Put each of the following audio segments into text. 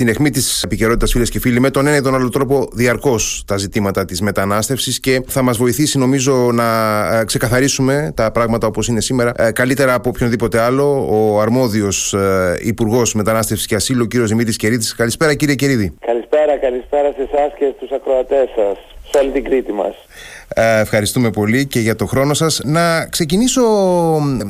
στην αιχμή της επικαιρότητας, φίλες και φίλοι, με τον ένα ή τον άλλο τρόπο διαρκώς τα ζητήματα της μετανάστευσης και θα μας βοηθήσει, νομίζω, να ε, ξεκαθαρίσουμε τα πράγματα όπως είναι σήμερα ε, καλύτερα από οποιονδήποτε άλλο ο αρμόδιος ε, Υπουργός Μετανάστευσης και Ασύλου, ο κύριος Δημήτρης Κερίδης. Καλησπέρα, κύριε Κερίδη. Καλησπέρα, καλησπέρα σε εσάς και στους ακροατές σας, σε όλη την Κρήτη μας. Ε, ευχαριστούμε πολύ και για το χρόνο σας. Να ξεκινήσω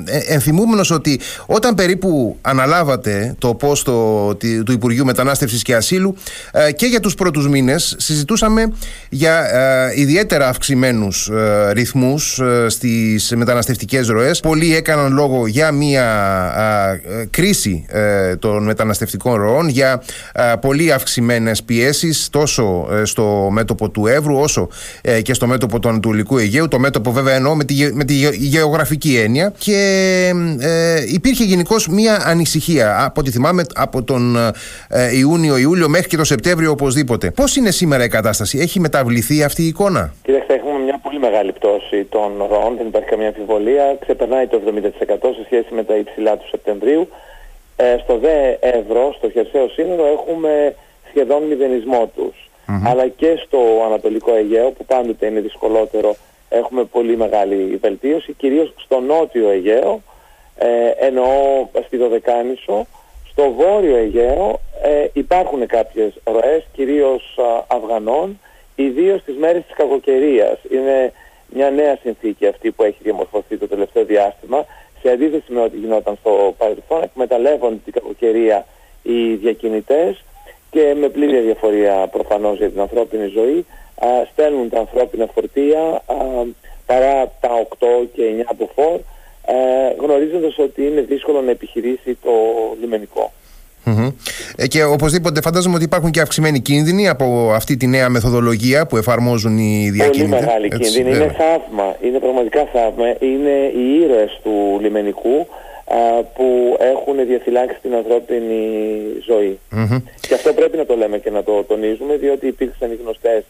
ε, ενθυμούμενος ότι όταν περίπου αναλάβατε το πόστο του Υπουργείου Μετανάστευσης και Ασύλου ε, και για τους πρώτους μήνες συζητούσαμε για ιδιαίτερα αυξημένους ρυθμούς στις μεταναστευτικές ροές. Πολλοί έκαναν λόγο για μια κρίση των μεταναστευτικών ροών, για πολύ αυξημένες πιέσεις τόσο στο μέτωπο του Εύρου όσο και στο μέτωπο των Ανατολικού Αιγαίου, το μέτωπο βέβαια εννοώ με τη, με τη γεωγραφική έννοια και ε, υπήρχε γενικώς μία ανησυχία από ό,τι θυμάμαι από τον ε, Ιούνιο-Ιούλιο μέχρι και τον Σεπτέμβριο οπωσδήποτε. Πώς είναι σήμερα η κατάσταση, έχει μεταβληθεί αυτή η εικόνα; Κοιτάξτε, έχουμε μια πολύ μεγάλη πτώση των ροών, δεν υπάρχει καμία αμφιβολία, ξεπερνάει το 70% σε σχέση με τα υψηλά του Σεπτεμβρίου. Ε, στο ΔΕ ευρώ, στο χερσαίο σύνορο, έχουμε σχεδόν μηδενισμό τους αλλά και στο Ανατολικό Αιγαίο που πάντοτε είναι δυσκολότερο έχουμε πολύ μεγάλη βελτίωση, κυρίως στο Νότιο Αιγαίο, ε, εννοώ στη Δωδεκάνησο, στο Βόρειο Αιγαίο ε, υπάρχουν κάποιες ροές, κυρίως α, Αφγανών, ιδίως στις μέρες της κακοκαιρίας. Είναι μια νέα συνθήκη αυτή που έχει διαμορφωθεί το τελευταίο διάστημα, σε αντίθεση με ό,τι γινόταν στο παρελθόν, εκμεταλλεύονται την κακοκαιρία οι διακινητές και με πλήρη διαφορία προφανώς για την ανθρώπινη ζωή α, στέλνουν τα ανθρώπινα φορτία α, παρά τα 8 και 9 από φόρ γνωρίζοντας ότι είναι δύσκολο να επιχειρήσει το λιμενικο ε, και οπωσδήποτε φαντάζομαι ότι υπάρχουν και αυξημένοι κίνδυνοι από αυτή τη νέα μεθοδολογία που εφαρμόζουν οι διακίνητες. Πολύ μεγάλη κίνδυνη. Είναι θαύμα. Είναι πραγματικά θαύμα. Είναι οι ήρωες του λιμενικού που έχουν διαφυλάξει την ανθρώπινη Και αυτό πρέπει να το λέμε και να το τονίζουμε, διότι υπήρξαν οι, γνωστές,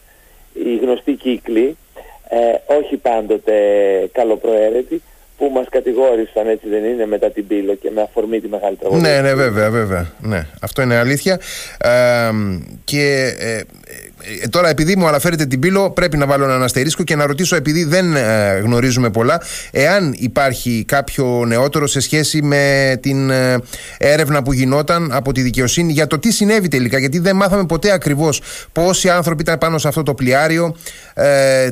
οι γνωστοί κύκλοι, ε, όχι πάντοτε καλοπροαίρετοι, που μας κατηγόρησαν, έτσι δεν είναι, μετά την πύλο και με αφορμή τη μεγάλη τραγωδία. Ναι, ναι, βέβαια, βέβαια. Ναι, αυτό είναι αλήθεια. Ε, και ε, ε, τώρα επειδή μου αναφέρετε την πύλο πρέπει να βάλω ένα αστερίσκο και να ρωτήσω επειδή δεν ε, γνωρίζουμε πολλά εάν υπάρχει κάποιο νεότερο σε σχέση με την ε, έρευνα που γινόταν από τη δικαιοσύνη για το τι συνέβη τελικά γιατί δεν μάθαμε ποτέ ακριβώς πόσοι άνθρωποι ήταν πάνω σε αυτό το πλοιάριο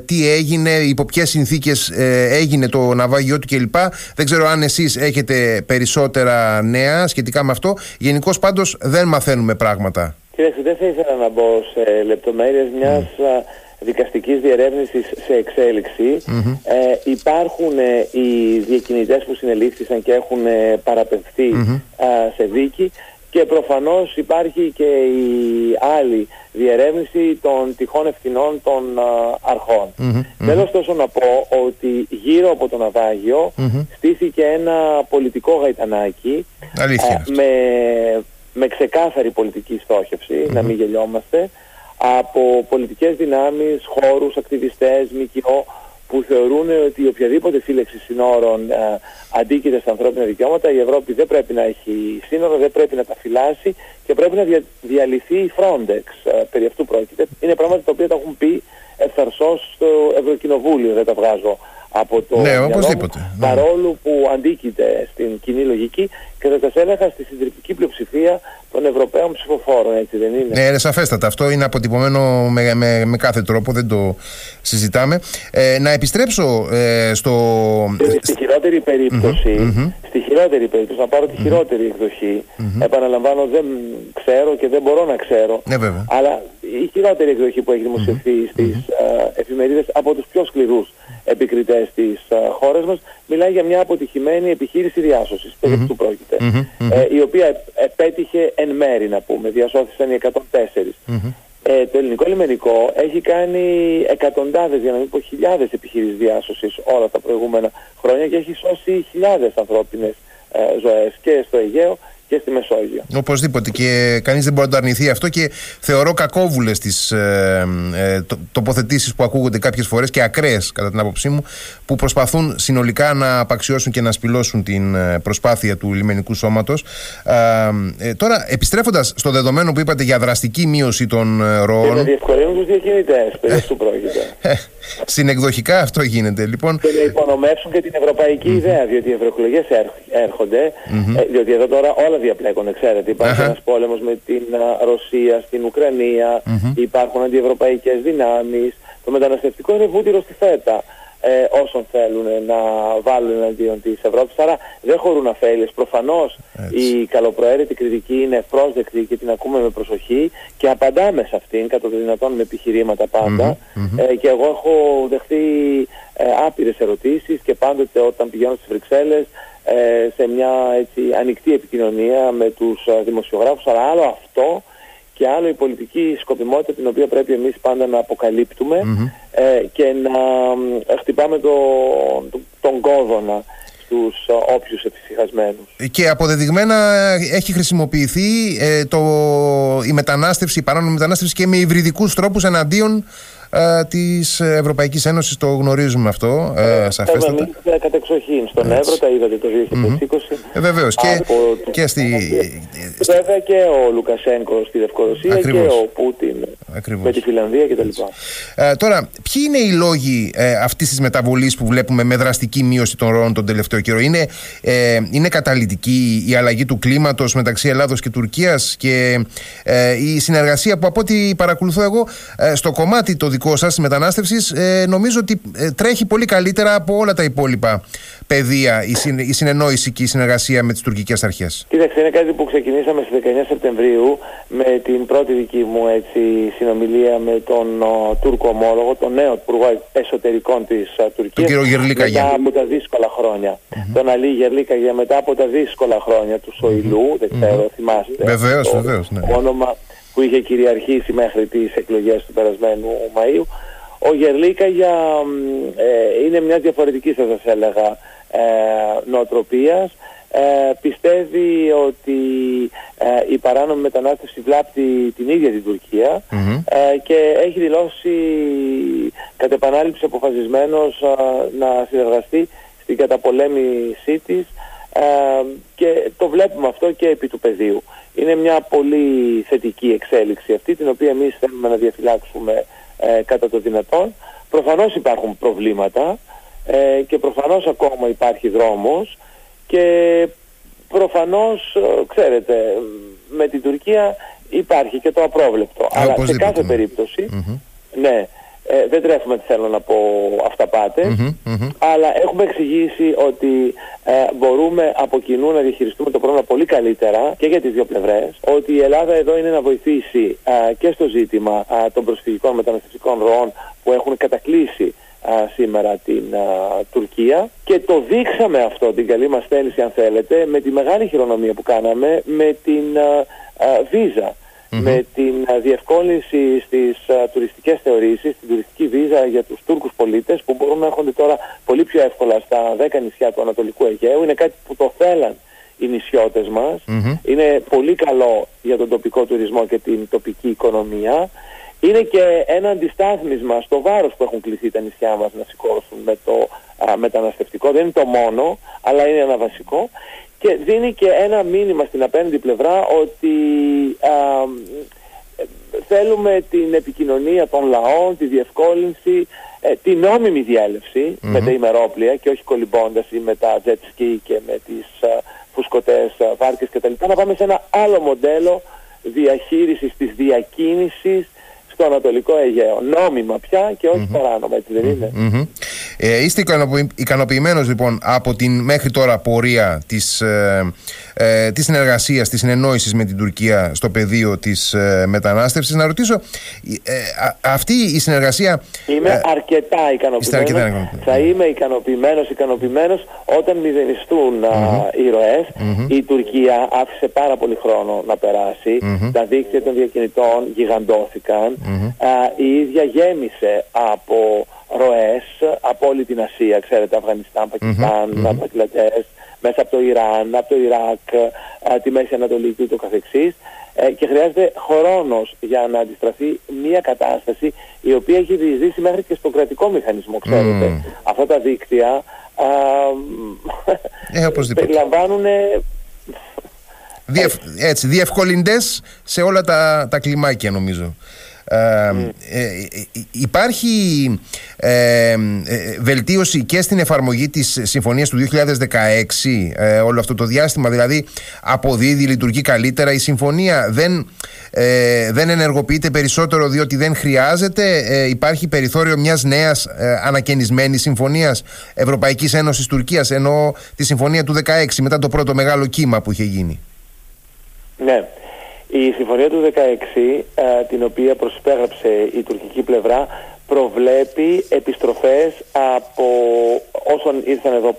τι έγινε, υπό ποιες συνθήκες έγινε το ναυάγιό του κλπ. Δεν ξέρω αν εσείς έχετε περισσότερα νέα σχετικά με αυτό. Γενικώς πάντως δεν μαθαίνουμε πράγματα. Κύριε, δεν θα ήθελα να μπω σε λεπτομέρειες μιας mm. δικαστικής διερεύνησης σε εξέλιξη. Ε, υπάρχουν ε, οι διακινητές που συνελήφθησαν και έχουν ε, παραπευθεί σε δίκη και προφανώς υπάρχει και η άλλη διερεύνηση των τυχών ευθυνών των αρχών. Θέλω τόσο να πω ότι γύρω από το ναυάγιο στήθηκε ένα πολιτικό γαϊτανάκι με με ξεκάθαρη πολιτική να μην γελιόμαστε, από πολιτικές δυνάμεις, χώρους, ακτιβιστές, ΜΚΟ, που θεωρούν ότι οποιαδήποτε φύλεξη συνόρων α, αντίκειται στα ανθρώπινα δικαιώματα, η Ευρώπη δεν πρέπει να έχει σύνορα, δεν πρέπει να τα φυλάσει και πρέπει να διαλυθεί η Frontex. περί αυτού πρόκειται. Είναι πράγματα τα οποία τα έχουν πει ευθαρσώς στο Ευρωκοινοβούλιο, δεν τα βγάζω από το ναι, οπωσδήποτε. Ναι. παρόλο που αντίκειται στην κοινή λογική και θα σα έλεγα στη συντριπτική πλειοψηφία των Ευρωπαίων ψηφοφόρων, έτσι δεν είναι; Ναι, είναι σαφέστατα. Αυτό είναι αποτυπωμένο με, με, με κάθε τρόπο, δεν το συζητάμε. Ε, να επιστρέψω ε, στο. Στη χειρότερη στη χειρότερη περίπτωση, να πάρω τη χειρότερη εκδοχή, επαναλαμβάνω, δεν ξέρω και δεν μπορώ να ξέρω. Ναι, βέβαια. Αλλά η χειρότερη εκδοχή που έχει δημοσιευθεί στις ε, εφημερίδες από τους πιο σκληρούς επικριτές της uh, χώρας μας μιλάει για μια αποτυχημένη επιχείρηση διάσωσης, mm-hmm. του πρόκειται, ε, η οποία επέτυχε εν μέρη να πούμε, διασώθησαν οι 104. Ε, το ελληνικό λιμενικό έχει κάνει εκατοντάδες, για να μην πω χιλιάδες επιχειρήσεις διάσωσης όλα τα προηγούμενα χρόνια και έχει σώσει χιλιάδες ανθρώπινες ε, ζωές και στο Αιγαίο και στη Μεσόγειο. Οπωσδήποτε και κανείς δεν μπορεί να το αρνηθεί αυτό και θεωρώ κακόβουλες τις ε, ε, τοποθετήσεις που ακούγονται κάποιες φορές και ακραίες κατά την άποψή μου που προσπαθούν συνολικά να απαξιώσουν και να σπηλώσουν την ε, προσπάθεια του λιμενικού σώματος. Ε, τώρα επιστρέφοντας στο δεδομένο που είπατε για δραστική μείωση των ε, ροών... Και να διευκολύνουν τους διακινητές, περί του πρόκειται. Συνεκδοχικά αυτό γίνεται. Λοιπόν... Και να υπονομεύσουν και την ευρωπαϊκή ιδέα, διότι οι ευρωεκλογές έρχονται, διότι εδώ τώρα όλα διαπλέκονται, ξέρετε. Υπάρχει ένας πόλεμος με την Ρωσία στην Ουκρανία, υπάρχουν αντιευρωπαϊκές δυνάμεις, το μεταναστευτικό είναι βούτυρο στη φέτα ε, όσων θέλουν να βάλουν εναντίον της Ευρώπης. Άρα δεν χωρούν αφέλειες. Προφανώς η καλοπροαίρετη κριτική είναι ευπρόσδεκτη και την ακούμε με προσοχή και απαντάμε σε αυτήν κατά το δυνατόν με επιχειρήματα Ε, και εγώ έχω δεχθεί ε, άπειρες ερωτήσεις και πάντοτε όταν πηγαίνω στις Βρυξέλλες ε, σε μια έτσι, ανοιχτή επικοινωνία με τους ε, δημοσιογράφους. Αλλά άλλο αυτό και άλλο η πολιτική σκοπιμότητα την οποία πρέπει εμείς πάντα να αποκαλυπτουμε ε, και να χτυπάμε το, τον κόδωνα στους ε, όποιους εφησυχασμένους. Και αποδεδειγμένα έχει χρησιμοποιηθεί ε, το, η μετανάστευση, η παράνομη μετανάστευση και με υβριδικούς τρόπους εναντίον ε, της Ευρωπαϊκής Ένωσης. Το γνωρίζουμε αυτό ε, σαφέστατα. Ε, κατεξοχήν στον Εύρο, τα είδατε το 2020. Ε, Βεβαίως. Και, και στη. Βέβαια και ο Λουκασέγκο στη Λευκορωσία και ο Πούτιν με τη Φιλανδία κτλ. Ε, τώρα, ποιοι είναι οι λόγοι ε, αυτής της μεταβολής που βλέπουμε με δραστική μείωση των ροών τον τελευταίο καιρό, Είναι, ε, είναι καταλητική η αλλαγή του κλίματος μεταξύ Ελλάδος και Τουρκίας και ε, η συνεργασία που από ό,τι παρακολουθώ εγώ ε, στο κομμάτι το δικό σας της μετανάστευσης, ε, νομίζω ότι ε, τρέχει πολύ καλύτερα από όλα τα υπόλοιπα πεδία η, συν, η συνεννόηση και η συνεργασία με τις τουρκικές αρχές. Κοίταξε, είναι κάτι που ξεκινήσαμε στις 19 Σεπτεμβρίου με την πρώτη δική μου έτσι, συνομιλία με τον ο, Τούρκο ομόλογο, τον νέο Υπουργό Εσωτερικών της Τουρκίας. Τον κύριο Γερλίκαγια. Μετά από τα δύσκολα χρόνια. Mm-hmm. Τον Αλή Γερλίκαγια μετά από τα δύσκολα χρόνια του Σοηλού, mm-hmm. δεν ξέρω, mm-hmm. θυμάστε. Βεβαίως, βεβαίως. Ναι. Όνομα που είχε κυριαρχήσει μέχρι τις εκλογές του περασμένου Μαΐου. Ο Γερλίκα για, ε, είναι μια διαφορετική θα σας έλεγα ε, νοοτροπίας. Ε, πιστεύει ότι ε, η παράνομη μετανάστευση βλάπτει την ίδια την Τουρκία ε, και έχει δηλώσει κατ' επανάληψη αποφασισμένος να συνεργαστεί στην καταπολέμησή της και το βλέπουμε αυτό και επί του πεδίου. Είναι μια πολύ θετική εξέλιξη αυτή, την οποία εμείς θέλουμε να διαφυλάξουμε ε, κατά το δυνατόν. Προφανώς υπάρχουν προβλήματα ε, και προφανώς ακόμα υπάρχει δρόμος και προφανώς, ε, ξέρετε, με την Τουρκία υπάρχει και το απρόβλεπτο. Αλλά σε κάθε ναι. ναι, ε, δεν τρέφουμε τι θέλω να πω αλλά έχουμε εξηγήσει ότι ε, μπορούμε από κοινού να διαχειριστούμε το πρόβλημα πολύ καλύτερα και για τις δύο πλευρές, ότι η Ελλάδα εδώ είναι να βοηθήσει ε, και στο ζήτημα ε, των προσφυγικών μεταναστευτικών ροών που έχουν κατακλείσει σήμερα την Τουρκία. Και το δείξαμε αυτό την καλή μας θέληση αν θέλετε με τη μεγάλη χειρονομία που κάναμε με την βίζα με την διευκόλυνση στις τουριστικές θεωρήσεις, την τουριστική βίζα για τους Τούρκους πολίτες που μπορούν να έρχονται τώρα πολύ πιο εύκολα στα 10 νησιά του Ανατολικού Αιγαίου. Είναι κάτι που το θέλαν οι νησιώτες μας. Είναι πολύ καλό για τον τοπικό τουρισμό και την τοπική οικονομία. Είναι και ένα αντιστάθμισμα στο βάρος που έχουν κληθεί τα νησιά μας να σηκώσουν με το μεταναστευτικό. Δεν είναι το μόνο, αλλά είναι ένα βασικό και δίνει και ένα μήνυμα στην απέναντι πλευρά ότι θέλουμε την επικοινωνία των λαών, τη διευκόλυνση, ε, την νόμιμη με τα ημερόπλια και όχι κολυμπώντας ή με τα jet ski και με τις α, φουσκωτές α, βάρκες κτλ. Να πάμε σε ένα άλλο μοντέλο διαχείρισης της διακίνησης στο Ανατολικό Αιγαίο. Νόμιμα πια και όχι παράνομα, έτσι δεν ειναι ε, είστε ικανοποιημένος λοιπόν από την μέχρι τώρα πορεία της, ε, ε, της συνεργασίας, της συνεννόησης με την Τουρκία στο πεδίο της ε, μετανάστευσης; Να ρωτήσω, ε, αυτή η συνεργασία... Είμαι αρκετά ικανοποιημένος. Θα είμαι ικανοποιημένος, ικανοποιημένος όταν μηδενιστούν οι ροές. Η Τουρκία άφησε πάρα πολύ χρόνο να περάσει. Τα δίκτυα των διακινητών γιγαντώθηκαν. η ίδια γέμισε από ροές από όλη την Ασία, ξέρετε, Αφγανιστάν, Πακιστάν, mm-hmm. μέσα από το Ιράν, από το Ιράκ, τη Μέση Ανατολή και ούτω καθεξής ε, και χρειάζεται χρόνος για να αντιστραφεί μια κατάσταση η οποία έχει διεισδύσει μέχρι και στο κρατικό μηχανισμό, ξέρετε. Αυτά τα δίκτυα α, ε, περιλαμβάνουν Διευ, έτσι, διευκολυντές σε όλα τα, τα κλιμάκια νομίζω. Ε, ε, υπάρχει ε, βελτίωση και στην εφαρμογή της συμφωνίας του 2016 όλο αυτό το διάστημα δηλαδή αποδίδει, λειτουργεί καλύτερα η συμφωνία δεν, δεν ενεργοποιείται περισσότερο διότι δεν χρειάζεται υπάρχει περιθώριο μιας νέας ανακαινισμένης συμφωνίας Ευρωπαϊκής Ένωσης Τουρκίας ενώ τη συμφωνία του 2016 μετά το πρώτο μεγάλο κύμα που είχε γίνει. Ναι, η συμφωνία του 16, ε, την οποία προσπέγραψε η τουρκική πλευρά, προβλέπει επιστροφές από όσων ήρθαν εδώ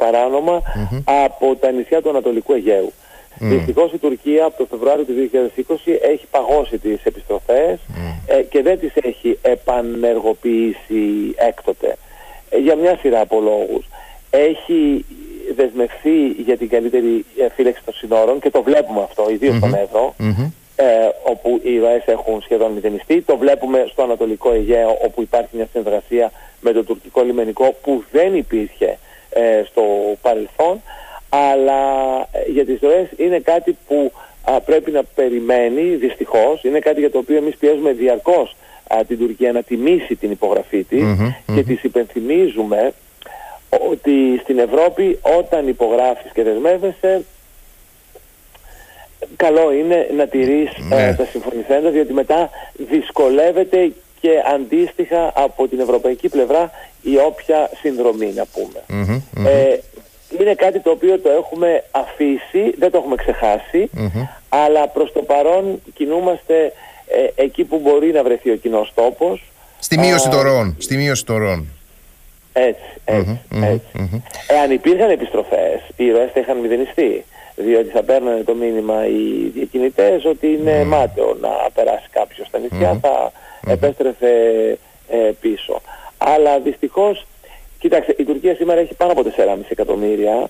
από τα νησιά του Ανατολικού Αιγαίου. Mm. Δυστυχώς η Τουρκία από το Φεβρουάριο του 2020 έχει παγώσει τις επιστροφές ε, και δεν τις έχει επανεργοποιήσει έκτοτε. Ε, για μια σειρά από λόγους. Έχει δεσμευθεί για την καλύτερη φύλαξη των συνόρων και το βλέπουμε αυτό, ιδίως στον Εύρο ε, όπου οι ροές έχουν σχεδόν μηδενιστεί. Το βλέπουμε στο Ανατολικό Αιγαίο όπου υπάρχει μια συνεργασία με το τουρκικό λιμενικό που δεν υπήρχε ε, στο παρελθόν. Αλλά ε, για τις ροές είναι κάτι που πρέπει να περιμένει δυστυχώς, είναι κάτι για το οποίο εμείς πιέζουμε διαρκώς την Τουρκία να τιμήσει την υπογραφή της. Και της υπενθυμίζουμε ότι στην Ευρώπη όταν υπογράφεις και δεσμεύεσαι καλό είναι να τηρείς ε, ναι. τα συμφωνηθέντα διότι μετά δυσκολεύεται και αντίστοιχα από την ευρωπαϊκή πλευρά η όποια συνδρομή να πουμε Ε, είναι κάτι το οποίο το έχουμε αφήσει, δεν το έχουμε αλλά προς το παρόν κινούμαστε ε, εκεί που μπορεί να βρεθεί ο κοινός τόπος. Στη μείωση των ροών. Στη μείωση των ροών. Έτσι, έτσι, έτσι. Εάν υπήρχαν επιστροφές, οι ροές θα είχαν μηδενιστεί διότι θα παίρνανε το μήνυμα οι διακινητές ότι είναι μάταιο να περάσει κάποιος στα νησιά, θα επέστρεφε ε, πίσω. Αλλά δυστυχώς, κοίταξε, η Τουρκία σήμερα έχει πάνω από 4,5 εκατομμύρια,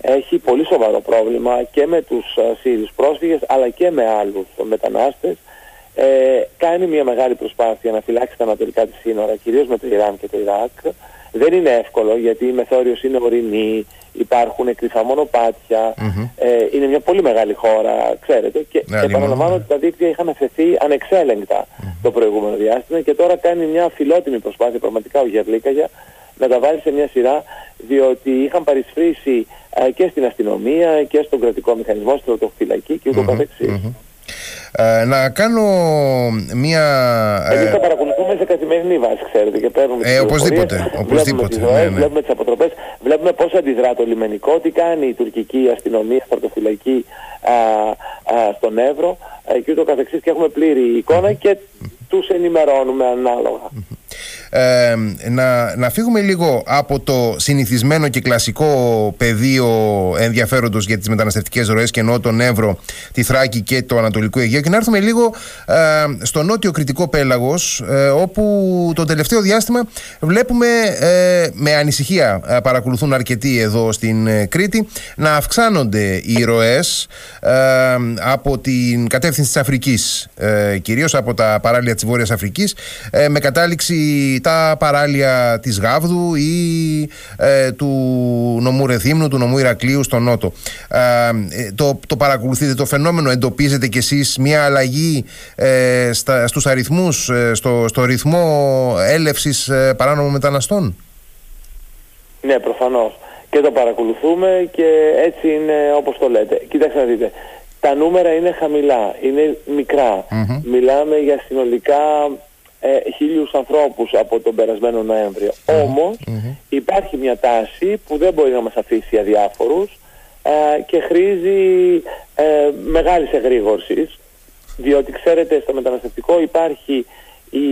έχει πολύ σοβαρό πρόβλημα και με τους uh, Σύριους πρόσφυγες αλλά και με άλλους μετανάστες. Ε, κάνει μια μεγάλη προσπάθεια να φυλάξει τα ανατολικά της σύνορα, κυρίως με το Ιράν και το Ιράκ. Δεν είναι εύκολο γιατί η μεθόριος είναι ορεινή, υπάρχουν κρυφά ε, είναι μια πολύ μεγάλη χώρα, ξέρετε, και ναι, επαναλαμβάνω ότι τα δίκτυα είχαν αφαιθεί το προηγούμενο διάστημα και τώρα κάνει μια φιλότιμη προσπάθεια πραγματικά ο Γερλίκαγια να τα βάλει σε μια σειρά διότι είχαν παρισφρήσει ε, και στην αστυνομία και στον κρατικό μηχανισμό, στην πρωτοφυλακή και ούτω καθεξής. Ε, να κάνω μία... Εμείς τα παρακολουθούμε σε καθημερινή βάση, ξέρετε, και παίρνουμε ε, οπωσδήποτε, οπωσδήποτε. Βλέπουμε, τις ναι, ναι. βλέπουμε τις αποτροπές, βλέπουμε πώς αντιδρά το λιμενικό, τι κάνει η τουρκική αστυνομία, στρατοφυλακή α, α, στον Εύρο α, και ούτω καθεξής και έχουμε πλήρη εικόνα και τους ενημερώνουμε ανάλογα να, να φύγουμε λίγο από το συνηθισμένο και κλασικό πεδίο ενδιαφέροντος για τις μεταναστευτικές ροές και εννοώ τον Εύρο, τη Θράκη και το Ανατολικό Αιγαίο και να έρθουμε λίγο στο νότιο κριτικό πέλαγος ε, όπου το τελευταίο διάστημα βλέπουμε ε, με ανησυχία ε, παρακολουθούν αρκετοί εδώ στην Κρήτη να αυξάνονται οι ροές από την κατεύθυνση της Αφρικής κυρίως από τα παράλια της Βόρειας Αφρικής με κατάληξη τα παράλια της Γάβδου ή ε, του νομού Ρεθύμνου, του νομού Ηρακλείου στο Νότο. Ε, το, το παρακολουθείτε το φαινόμενο, εντοπίζετε κι εσείς μια αλλαγή ε, στα, στους αριθμούς, ε, στο, στο ρυθμό έλευσης παράνομων μεταναστών; Ναι, προφανώς. Και το παρακολουθούμε και έτσι είναι όπως το λέτε. Κοίταξε να δείτε. Τα νούμερα είναι χαμηλά, είναι Μιλάμε για συνολικά ε, χίλιους ανθρώπους από τον περασμένο Νοέμβριο. Όμως υπάρχει μια τάση που δεν μπορεί να μας αφήσει αδιάφορους ε, και χρήζει ε, μεγάλης εγρήγορσης διότι ξέρετε στο μεταναστευτικό υπάρχει η,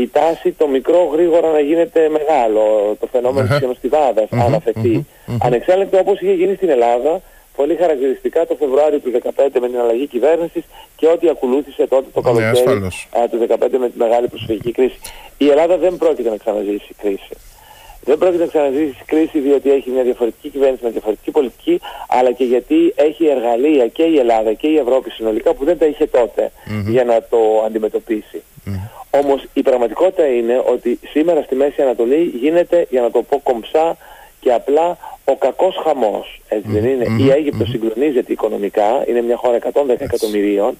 η τάση το μικρό γρήγορα να γίνεται μεγάλο το φαινόμενο της γενοστιβάδας αν αφαιθεί. Ανεξέλεγκτα όπως είχε γίνει στην Ελλάδα πολύ χαρακτηριστικά το Φεβρουάριο του 2015 με την αλλαγή κυβέρνησης και ό,τι ακολούθησε τότε το ναι, καλοκαίρι του 2015 με τη μεγάλη προσφυγική κρίση. Η Ελλάδα δεν πρόκειται να ξαναζήσει κρίση. δεν πρόκειται να ξαναζήσει κρίση διότι έχει μια διαφορετική κυβέρνηση, μια διαφορετική πολιτική, αλλά και γιατί έχει εργαλεία και η Ελλάδα και η Ευρώπη συνολικά που δεν τα είχε για να το αντιμετωπίσει. Mm-hmm. Όμως η πραγματικότητα είναι ότι σήμερα στη Μέση Ανατολή γίνεται, για να το πω κομψά και απλά, ο κακός χαμός. Έτσι δεν είναι. Η Αίγυπτος συγκλονίζεται οικονομικά, είναι μια χώρα 110 εκατομμυρίων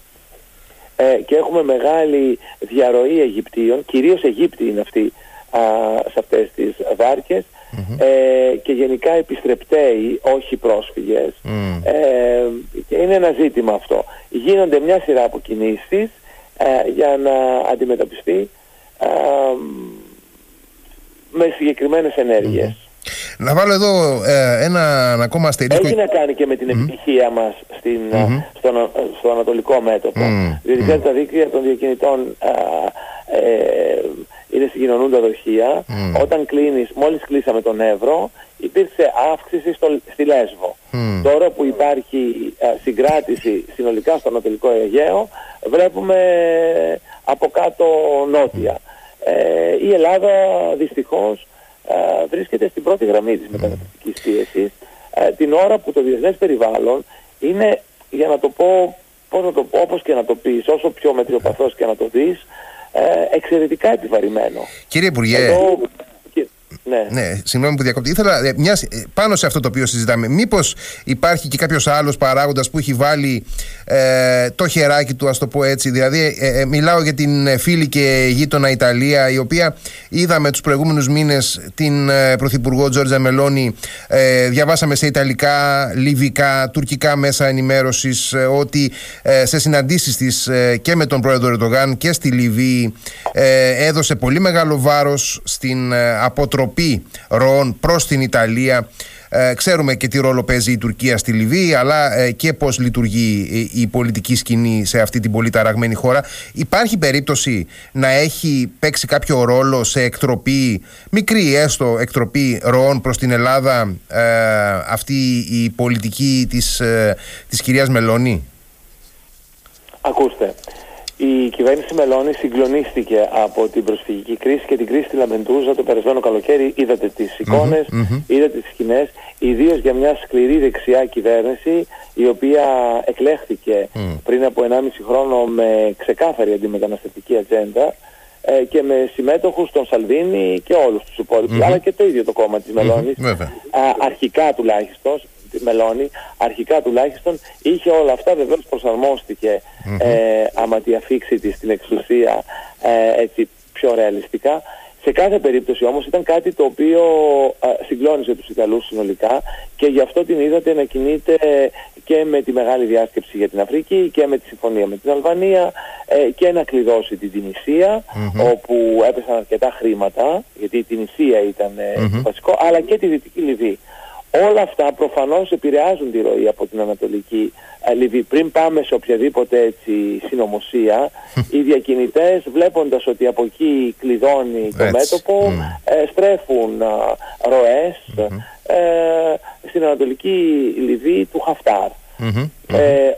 ε, και έχουμε μεγάλη διαρροή Αιγυπτίων, κυρίως Αιγύπτιοι είναι αυτοί α, σε αυτές τις βαρκες ε, και γενικά επιστρεπτέοι, όχι πρόσφυγες ε, και είναι ένα ζήτημα αυτό. Γίνονται μια σειρά από κινήσεις ε, για να αντιμετωπιστεί με συγκεκριμένες Να βάλω εδώ ε, ένα ακόμα αστερίσκο. Έχει να κάνει και με την επιτυχία μας στην, στο, στο ανατολικό μέτωπο. Mm. Διότι τα δίκτυα των διακινητών ε, είναι συγκοινωνούντα δοχεία. Όταν κλείνεις, μόλις κλείσαμε τον Εύρο, υπήρξε αύξηση στο, στη Λέσβο. Τώρα που υπάρχει συγκράτηση συνολικά στο Ανατολικό Αιγαίο, βλέπουμε από κάτω νότια. Ε, η Ελλάδα δυστυχώς βρίσκεται στην πρώτη γραμμή της μεταναστευτικής πίεσης ε, την ώρα που το διεθνές περιβάλλον είναι, για να το πω, πώς να το πω, όπως και να το πεις, όσο πιο μετριοπαθώς και να το δεις, ε, εξαιρετικά επιβαρημένο. Κύριε Υπουργέ, Εδώ, ναι. ναι, συγγνώμη που διακόπτω. Ήθελα ε, μιας, ε, πάνω σε αυτό το οποίο συζητάμε, μήπως υπάρχει και κάποιος άλλος παράγοντας που έχει βάλει ε, το χεράκι του, ας το πω έτσι. Δηλαδή, ε, μιλάω για την φίλη και γείτονα Ιταλία, η οποία είδαμε τους προηγούμενους μήνες την ε, Πρωθυπουργό Τζόρτζα Μελώνη. διαβάσαμε σε Ιταλικά, Λιβικά, τουρκικά μέσα ενημέρωσης ότι σε συναντήσεις της και με τον πρόεδρο Ερντογάν και στη Λιβύη έδωσε πολύ μεγάλο βάρος στην αποτροπή αποτροπή ροών προς την Ιταλία. Ε, ξέρουμε και τι ρόλο παίζει η Τουρκία στη Λιβύη, αλλά ε, και πώς λειτουργεί η, πολιτική σκηνή σε αυτή την πολύ ταραγμένη χώρα. Υπάρχει περίπτωση να έχει παίξει κάποιο ρόλο σε εκτροπή, μικρή έστω εκτροπή ροών προς την Ελλάδα ε, αυτή η πολιτική της, της κυρίας Μελώνη; Ακούστε, η κυβέρνηση Μελώνη συγκλονίστηκε από την προσφυγική κρίση και την κρίση στη Λαμπεντούζα το περασμένο καλοκαίρι. Είδατε τις εικονες είδατε τις σκηνές, ιδίως για μια σκληρή δεξιά κυβέρνηση η οποία εκλέχθηκε πριν από 1,5 χρόνο με ξεκάθαρη αντιμεταναστευτική ατζέντα ε, και με συμμέτοχους τον Σαλβίνη και όλους τους υπολοιπους αλλά και το ίδιο το κόμμα της Μελώνης, αρχικά τουλάχιστον, Μελώνη, αρχικά τουλάχιστον, είχε όλα αυτά, βεβαίως προσαρμόστηκε ε, άμα τη αφήξη της στην εξουσία ε, έτσι πιο ρεαλιστικά. Σε κάθε περίπτωση όμως ήταν κάτι το οποίο ε, συγκλώνησε τους Ιταλούς συνολικά και γι' αυτό την είδατε να κινείται και με τη μεγάλη διάσκεψη για την Αφρική και με τη συμφωνία με την Αλβανία ε, και να κλειδώσει την τινησια όπου έπεσαν αρκετά χρήματα γιατί η Τινησία ήταν το βασικό αλλά και τη Δυτική Λιβύη. Όλα αυτά προφανώς επηρεάζουν τη ροή από την Ανατολική ε, Λιβύη. Πριν πάμε σε οποιαδήποτε έτσι συνωμοσία, οι διακινητές βλέποντας ότι από εκεί κλειδώνει το μέτωπο, ε, στρέφουν ροές ε, στην Ανατολική Λιβύη του Χαφτάρ.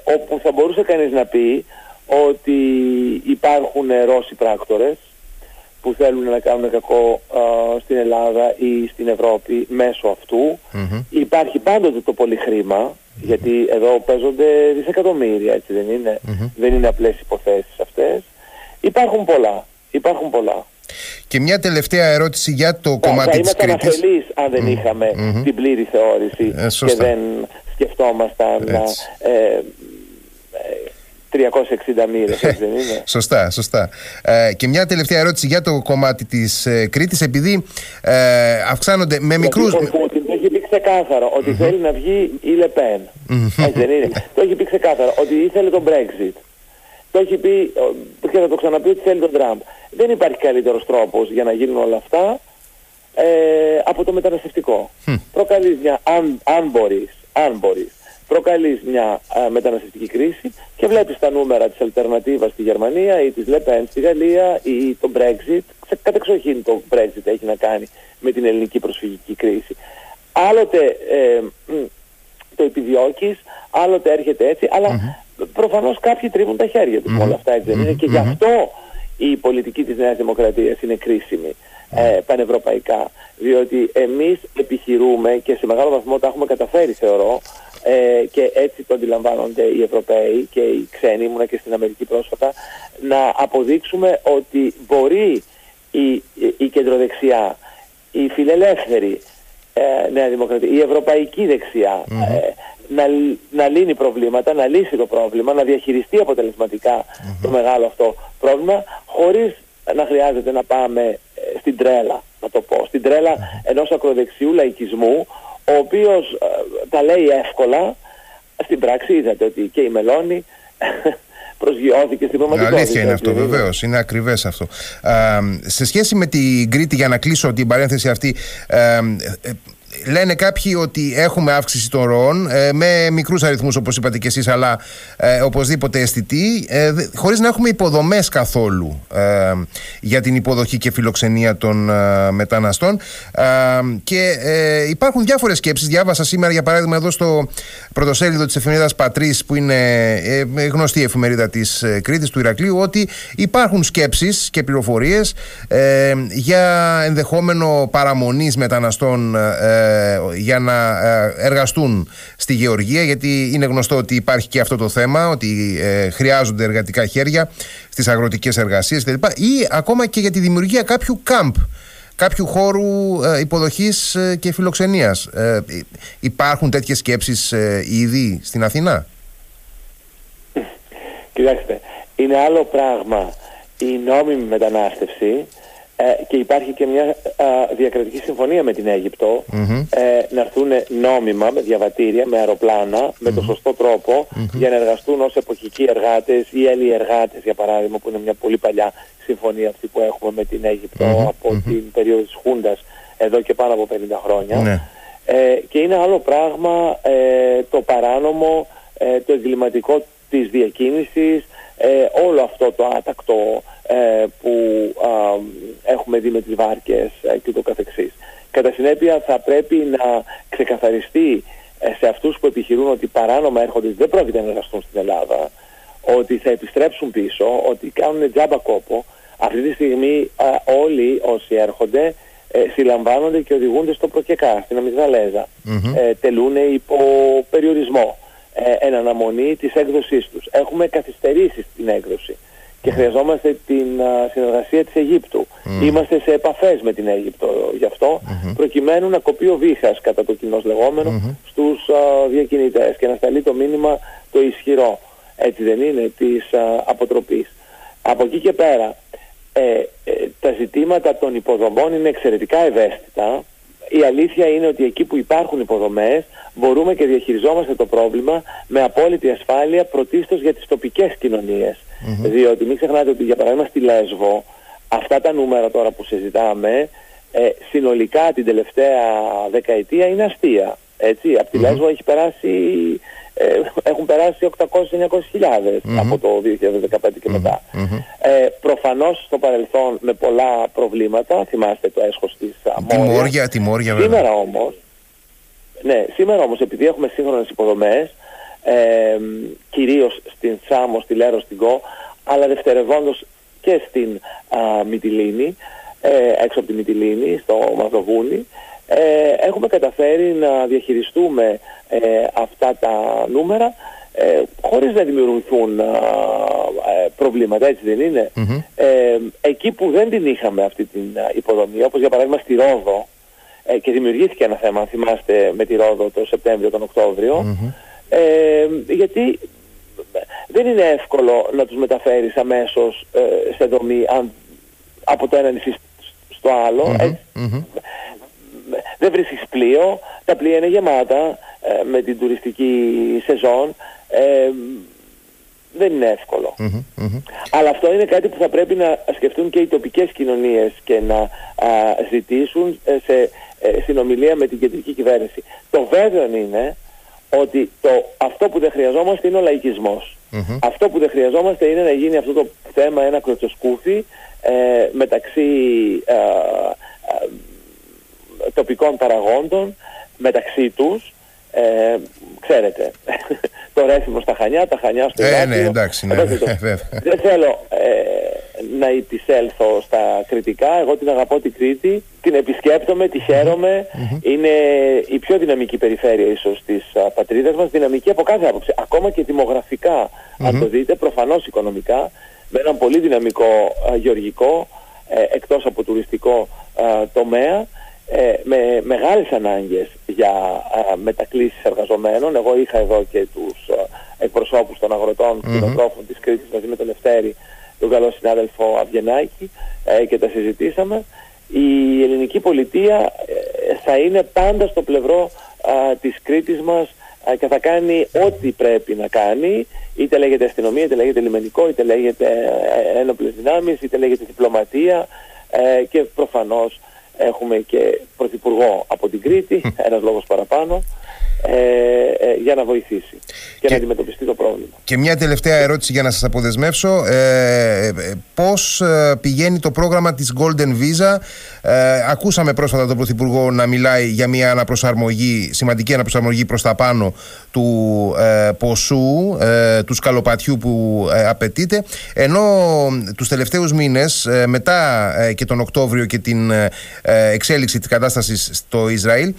όπου θα μπορούσε κανείς να πει ότι υπάρχουν Ρώσοι πράκτορες που θέλουν να κάνουν κακό στην Ελλάδα ή στην Ευρώπη μέσω Υπάρχει πάντοτε το πολύ γιατί εδώ παίζονται δισεκατομμύρια, έτσι δεν είναι; Δεν είναι απλές υποθέσεις αυτές. Υπάρχουν πολλά. Υπάρχουν πολλά. Και μια τελευταία ερώτηση για το κομμάτι θα της Κρήτης. Θα αν δεν είχαμε την πλήρη θεώρηση ε, και δεν σκεφτόμασταν ε, 360 μοίρες, έτσι δεν είναι; σωστά, σωστά. Ε, και μια τελευταία ερώτηση για το κομμάτι της ε, Κρήτης, επειδή ε, αυξάνονται με μικρούς... Ο Πούτιν το έχει πει ξεκάθαρο ότι θέλει να βγει η Λεπέν. Έτσι δεν είναι; το έχει πει ξεκάθαρο ότι ήθελε τον Brexit. Το έχει πει και θα το ξαναπεί ότι θέλει τον Τραμπ. Δεν υπάρχει καλύτερος τρόπος για να γίνουν όλα αυτά ε, από το μεταναστευτικό. Προκαλείς μια, αν, αν μπορείς, αν μπορείς, προκαλείς μια α, μεταναστευτική κρίση και βλέπεις τα νούμερα της Αλτερνατίβας στη Γερμανία ή της Λεπέν στη Γαλλία ή το Brexit. Κατεξοχήν το Brexit έχει να κάνει με την ελληνική προσφυγική κρίση. Άλλοτε ε, το επιδιώκεις, άλλοτε έρχεται έτσι, αλλά προφανώς κάποιοι τρίβουν τα χέρια τους με όλα αυτά, έτσι δεν είναι. Και γι' αυτό η πολιτική της Νέας Δημοκρατίας είναι κρίσιμη ε, πανευρωπαϊκά. Διότι εμείς επιχειρούμε και σε μεγάλο βαθμό τα έχουμε καταφέρει θεωρώ ε, και έτσι το αντιλαμβάνονται οι Ευρωπαίοι και οι ξένοι, ήμουνα και στην Αμερική πρόσφατα, να αποδείξουμε ότι μπορεί η, η κεντροδεξιά, η φιλελεύθερη ε, Νέα Δημοκρατία, η ευρωπαϊκή ε, να, να λύνει προβλήματα, να λύσει το πρόβλημα, να διαχειριστεί το μεγάλο αυτό πρόβλημα, χωρίς να χρειάζεται να πάμε ε, στην τρέλα, να το πω, στην τρέλα ενός ακροδεξιού λαϊκισμού, ο οποίος ε, τα λέει εύκολα, στην πράξη είδατε ότι και η Μελώνη προσγειώθηκε στην πραγματικότητα. Αλήθεια είναι αυτό, βεβαίως. Είναι ακριβές αυτό. σε σχέση με την Κρήτη, για να κλείσω την παρένθεση αυτή, λένε κάποιοι ότι έχουμε αύξηση των ροών ε, με μικρούς αριθμούς όπως είπατε και εσείς αλλά ε, οπωσδήποτε αισθητή ε, χωρίς να έχουμε υποδομές καθόλου ε, για την υποδοχή και φιλοξενία των ε, μεταναστών. Και υπάρχουν διάφορες σκέψεις. Διάβασα σήμερα για παράδειγμα εδώ στο πρωτοσέλιδο της εφημερίδας Πατρίς που είναι γνωστή εφημερίδα της Κρήτης του Ηρακλείου ότι υπάρχουν σκέψεις και πληροφορίες για ενδεχόμενο παραμονής μεταναστών για να ε, εργαστούν στη Γεωργία γιατί είναι γνωστό ότι υπάρχει και αυτό το θέμα ότι ε, χρειάζονται εργατικά χέρια στις αγροτικές εργασίες κλπ. ή ακόμα και για τη δημιουργία κάποιου κάμπ κάποιου χώρου ε, υποδοχής και φιλοξενίας. Υπάρχουν τέτοιες σκέψεις ήδη στην Αθηνά. Κοιτάξτε, είναι άλλο πράγμα η νόμιμη μετανάστευση ε, και υπάρχει και μια διακρατική συμφωνία με την αιγυπτο ε, να έρθουν νόμιμα με διαβατήρια, με αεροπλάνα, με το σωστό για να εργαστούν ως εποχικοί εργάτες ή έλλοι εργάτες για παράδειγμα που είναι μια πολύ παλιά συμφωνία αυτή που έχουμε με την αιγυπτο από την περίοδο της Χούντας εδώ και πάνω από 50 χρόνια. Ναι. Ε, και είναι άλλο πράγμα ε, το παράνομο, ε, το εγκληματικό της διακίνησης, όλο αυτό το άτακτο ε, που έχουμε δει με τις βάρκες ε, και το καθεξής. Κατά συνέπεια θα πρέπει να ξεκαθαριστεί ε, σε αυτούς που επιχειρούν ότι παράνομα έρχονται δεν πρόκειται να εργαστούν στην Ελλάδα, ότι θα επιστρέψουν πίσω, ότι κάνουν τζάμπα κόπο. Αυτή τη στιγμή όλοι όσοι έρχονται συλλαμβάνονται και οδηγούνται στο προκεκά, στην αμυγδαλέζα. Mm-hmm. τελούν υπό περιορισμό, εν αναμονή της έκδοσής τους. Έχουμε καθυστερήσει στην έκδοση και χρειαζόμαστε την συνεργασία της Αιγύπτου. Είμαστε σε επαφές με την Αίγυπτο γι' αυτό, προκειμένου να κοπεί ο βήχας κατά το κοινός λεγόμενο στους α, διακινητές και να σταλεί το μήνυμα το ισχυρό, έτσι δεν είναι, της α, αποτροπής. Από εκεί και πέρα, ε, ε, τα ζητήματα των υποδομών είναι εξαιρετικά ευαίσθητα. Η αλήθεια είναι ότι εκεί που υπάρχουν υποδομές μπορούμε και διαχειριζόμαστε το πρόβλημα με απόλυτη ασφάλεια πρωτίστως για τις τοπικές κοινωνίες. Διότι μην ξεχνάτε ότι για παράδειγμα στη Λέσβο αυτά τα νούμερα τώρα που συζητάμε ε, συνολικά την τελευταία δεκαετία είναι αστεία. Έτσι, από τη Λέσβο έχει περάσει, ε, έχουν περάσει 800-900 χιλιάδες από το 2015 και μετά. Ε, προφανώς στο παρελθόν με πολλά προβλήματα, θυμάστε το έσχος της Αμόρια. Τιμόρια, βέβαια. Σήμερα όμως, ναι, σήμερα όμως επειδή έχουμε σύγχρονες υποδομές, ε, κυρίως στην Σάμο, στη Λέρο, στην Κο, αλλά δευτερευόντως και στην α, Μυτιλίνη, ε, έξω από τη Μυτιλίνη, στο Μαυροβούνι, ε, έχουμε καταφέρει να διαχειριστούμε ε, αυτά τα νούμερα ε, χωρίς να δημιουργηθούν προβλήματα, έτσι δεν είναι. εκεί που δεν την είχαμε αυτή την υποδομή, όπως για παράδειγμα στη Ρόδο, και δημιουργήθηκε ένα θέμα, αν θυμάστε, με τη Ρόδο το Σεπτέμβριο, τον Οκτώβριο, ε, γιατί δεν είναι εύκολο να τους μεταφέρεις αμέσως ε, σε δομή αν, από το ένα νησί στο άλλο. Δεν βρίσκεις πλοίο, τα πλοία είναι γεμάτα ε, με την τουριστική σεζόν. Ε, δεν είναι Αλλά αυτό είναι κάτι που θα πρέπει να σκεφτούν και οι τοπικές κοινωνίες και να ζητήσουν σε συνομιλία με την κεντρική κυβέρνηση. Το βέβαιο είναι ότι το, αυτό που δεν χρειαζόμαστε είναι ο λαϊκισμος Αυτό που δεν χρειαζόμαστε είναι να γίνει αυτό το θέμα ένα κροτσοσκούφι ε, μεταξύ ε, ε, τοπικών παραγόντων, μεταξύ τους, ε, ξέρετε, το ρέθιμο στα Χανιά, τα Χανιά στο ε, ναι, εντάξει, ναι, δεν θέλω, να υπησέλθω στα κριτικά. Εγώ την αγαπώ την Κρήτη, την επισκέπτομαι, τη χαιρομαι Είναι η πιο δυναμική περιφέρεια ίσως της α, πατρίδας μας, δυναμική από κάθε άποψη. Ακόμα και δημογραφικά, αν το δείτε, προφανώς οικονομικά, με έναν πολύ δυναμικό γεωργικό, ε, εκτός από τουριστικό τομέα, ε, με μεγάλες ανάγκες για α, μετακλήσεις εργαζομένων. Εγώ είχα εδώ και τους εκπροσώπους των αγροτών, mm-hmm. κτηνοτρόφων της Κρήτης μαζί με τον Ευτέρη, τον καλό συνάδελφο Αυγενάκη ε, και τα συζητήσαμε. Η ελληνική πολιτεία ε, θα είναι πάντα στο πλευρό α, της Κρήτης μας και θα κάνει ό,τι πρέπει να κάνει, είτε λέγεται αστυνομία, είτε λέγεται λιμενικό, είτε λέγεται ε, ένοπλες δυνάμεις, είτε λέγεται διπλωματία και προφανώς έχουμε και πρωθυπουργό από την Κρήτη, ένας λόγος παραπάνω, ε, ε, για να βοηθήσει και, να αντιμετωπιστεί το πρόβλημα. Και μια τελευταία ερώτηση για να σας αποδεσμεύσω. Ε, ε πώς πηγαίνει το πρόγραμμα της Golden Visa; ακούσαμε πρόσφατα τον Πρωθυπουργό να μιλάει για μια αναπροσαρμογή, σημαντική αναπροσαρμογή προς τα πάνω του ποσού, του σκαλοπατιού που απαιτείται. Ενώ τους τελευταίους μήνες, μετά και τον Οκτώβριο και την εξέλιξη της κατάστασης στο Ισραήλ,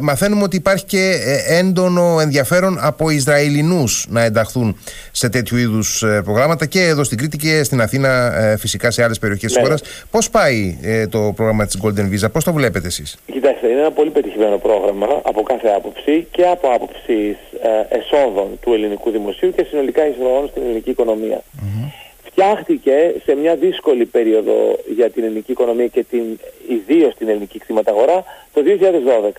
μαθαίνουμε ότι υπάρχει και ε, έντονο ενδιαφέρον από Ισραηλινούς να ενταχθούν σε τέτοιου είδους ε, προγράμματα και εδώ στην Κρήτη και στην Αθήνα ε, φυσικά σε άλλες περιοχές ναι. της χώρας. Πώς πάει το πρόγραμμα της Golden Visa, πώς το βλέπετε εσείς; Κοιτάξτε, είναι ένα πολύ πετυχημένο πρόγραμμα από κάθε άποψη και από άποψης εσόδων του ελληνικού δημοσίου και συνολικά εισρωών στην ελληνική φτιάχτηκε σε μια δύσκολη περίοδο για την ελληνική οικονομία και την, ιδίως την ελληνική κτηματαγορά το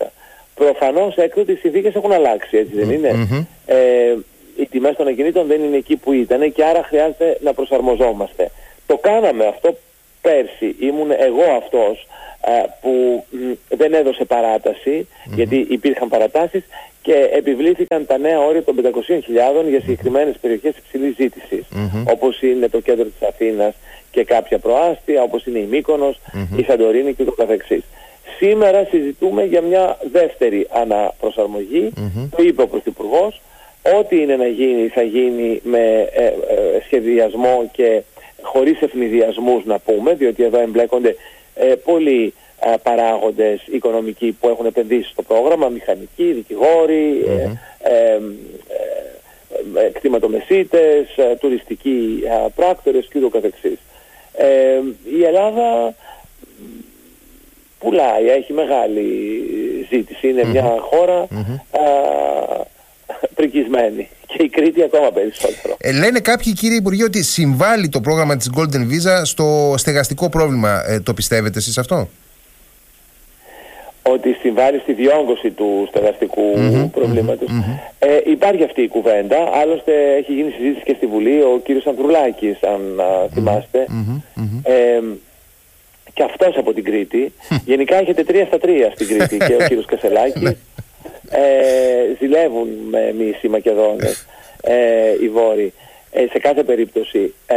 2012. Προφανώς έκτοτε οι συνθήκες έχουν αλλάξει, έτσι δεν ειναι Ε, οι τιμές των ακινήτων δεν είναι εκεί που ήταν και άρα χρειάζεται να προσαρμοζόμαστε. Το κάναμε αυτό πέρσι. Ήμουν εγώ αυτός που δεν έδωσε γιατί υπήρχαν παρατάσεις και επιβλήθηκαν τα νέα όρια των 500.000 για συγκεκριμένες περιοχές υψηλής ζήτησης, όπως είναι το κέντρο της Αθήνας και κάποια προάστια, όπως είναι η Μύκονος, η Σαντορίνη και το καθεξής. Σήμερα συζητούμε για μια δεύτερη αναπροσαρμογή. Το είπε ο Πρωθυπουργός. Ό,τι είναι να γίνει θα γίνει με ε, ε, σχεδιασμό και χωρίς ευνηδιασμούς να πούμε, διότι εδώ εμπλέκονται ε, πολλοί παράγοντες οικονομικοί που έχουν επενδύσει στο πρόγραμμα, μηχανικοί, δικηγόροι, κτηματομεσίτες, τουριστικοί πράκτορες και καθεξής. Η Ελλάδα πουλάει, έχει μεγάλη ζήτηση. Είναι μια χώρα α, πρικισμένη. Και η Κρήτη ακόμα περισσότερο. Ε, λένε κάποιοι κύριοι Υπουργοί ότι συμβάλλει το πρόγραμμα της Golden Visa στο στεγαστικό πρόβλημα. Ε, το πιστεύετε εσείς αυτό; Ότι συμβάλλει στη διόγκωση του στεγαστικού προβληματος Ε, υπάρχει αυτή η κουβέντα. Άλλωστε έχει γίνει συζήτηση και στη Βουλή ο κύριος Ανδρουλάκης, αν θυμάστε. Ε, και αυτός από την Κρήτη. Γενικά έχετε τρία στα τρία στην Κρήτη και ο κύριος Κασελάκης. Ναι. ε, ζηλεύουν με εμείς οι Μακεδόνες, ε, οι Βόροι. Ε, σε κάθε περίπτωση ε,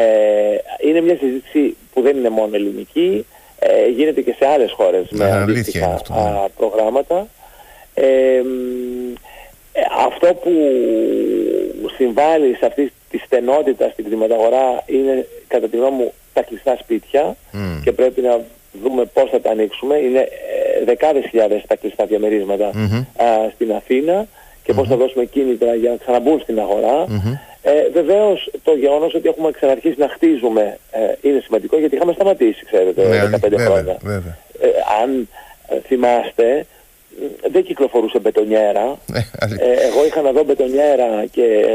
είναι μια συζήτηση που δεν είναι μόνο ελληνική, ε, γίνεται και σε άλλες χώρες με αντίστοιχα ναι. προγράμματα. αυτό που συμβάλλει σε αυτή τη στενότητα στην κτηματαγορά είναι κατά τη γνώμη μου τα κλειστά σπίτια και πρέπει να δούμε πώς θα τα ανοίξουμε. Είναι ε, δεκάδες χιλιάδες τα κλειστά στην Αθήνα και πώς θα δώσουμε κίνητρα για να ξαναμπούν στην αγορά. Ε, βεβαίως το γεγονός ότι έχουμε ξαναρχίσει να χτίζουμε ε, είναι σημαντικό γιατί είχαμε σταματήσει ξέρετε 15 ναι, χρόνια. Ε, αν ε, θυμάστε δεν κυκλοφορούσε μπετονιέρα. εγώ είχα να δω μπετονιέρα και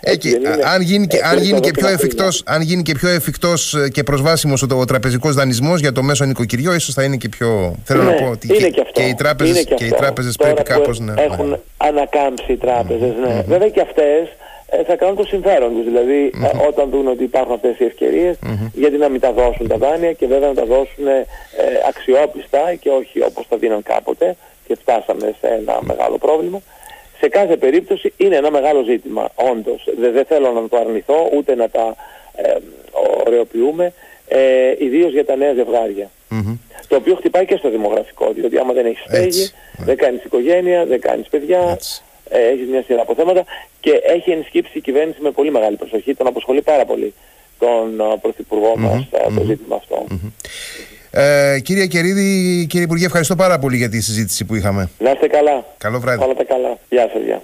έτσι ε, αν γίνει και, αν γίνει και πιο εφικτός, αν γίνει και πιο εφικτός ε, και προσβάσιμος ο, ο τραπεζικός δανεισμός για το μέσο νοικοκυριό, ίσως θα είναι και πιο... Θέλω ναι, να πω ότι και, και, και, οι τράπεζες, και, και οι τράπεζες πρέπει κάπως να... Έχουν ναι. ανακάμψει οι τράπεζες, ναι. Βέβαια και αυτές ε, θα κάνουν το συμφέρον τους. Δηλαδή όταν δουν ότι υπάρχουν αυτές οι ευκαιρίες, γιατί να μην τα δώσουν τα δάνεια και βέβαια να τα δώσουν ε, αξιόπιστα και όχι όπως τα δίναν κάποτε και φτάσαμε σε ένα μεγάλο πρόβλημα. Σε κάθε περίπτωση είναι ένα μεγάλο ζήτημα, όντως. Δεν, θέλω να το αρνηθώ, ούτε να τα ε, ωρεοποιούμε, ε, ιδίως για τα νέα Το οποίο χτυπάει και στο δημογραφικό, διότι άμα δεν έχεις στέγη, δεν κάνεις οικογένεια, δεν κάνεις παιδιά, ε, έχεις μια σειρά από θέματα και έχει ενσκύψει η κυβέρνηση με πολύ μεγάλη προσοχή, τον αποσχολεί πάρα πολύ τον ε, Πρωθυπουργό μας ε, το ζήτημα αυτό. Ε, κύριε Κερίδη, κύριε Υπουργέ, ευχαριστώ πάρα πολύ για τη συζήτηση που είχαμε. Να είστε καλά. Καλό βράδυ. Όλα τα καλά. Γεια σας, γεια.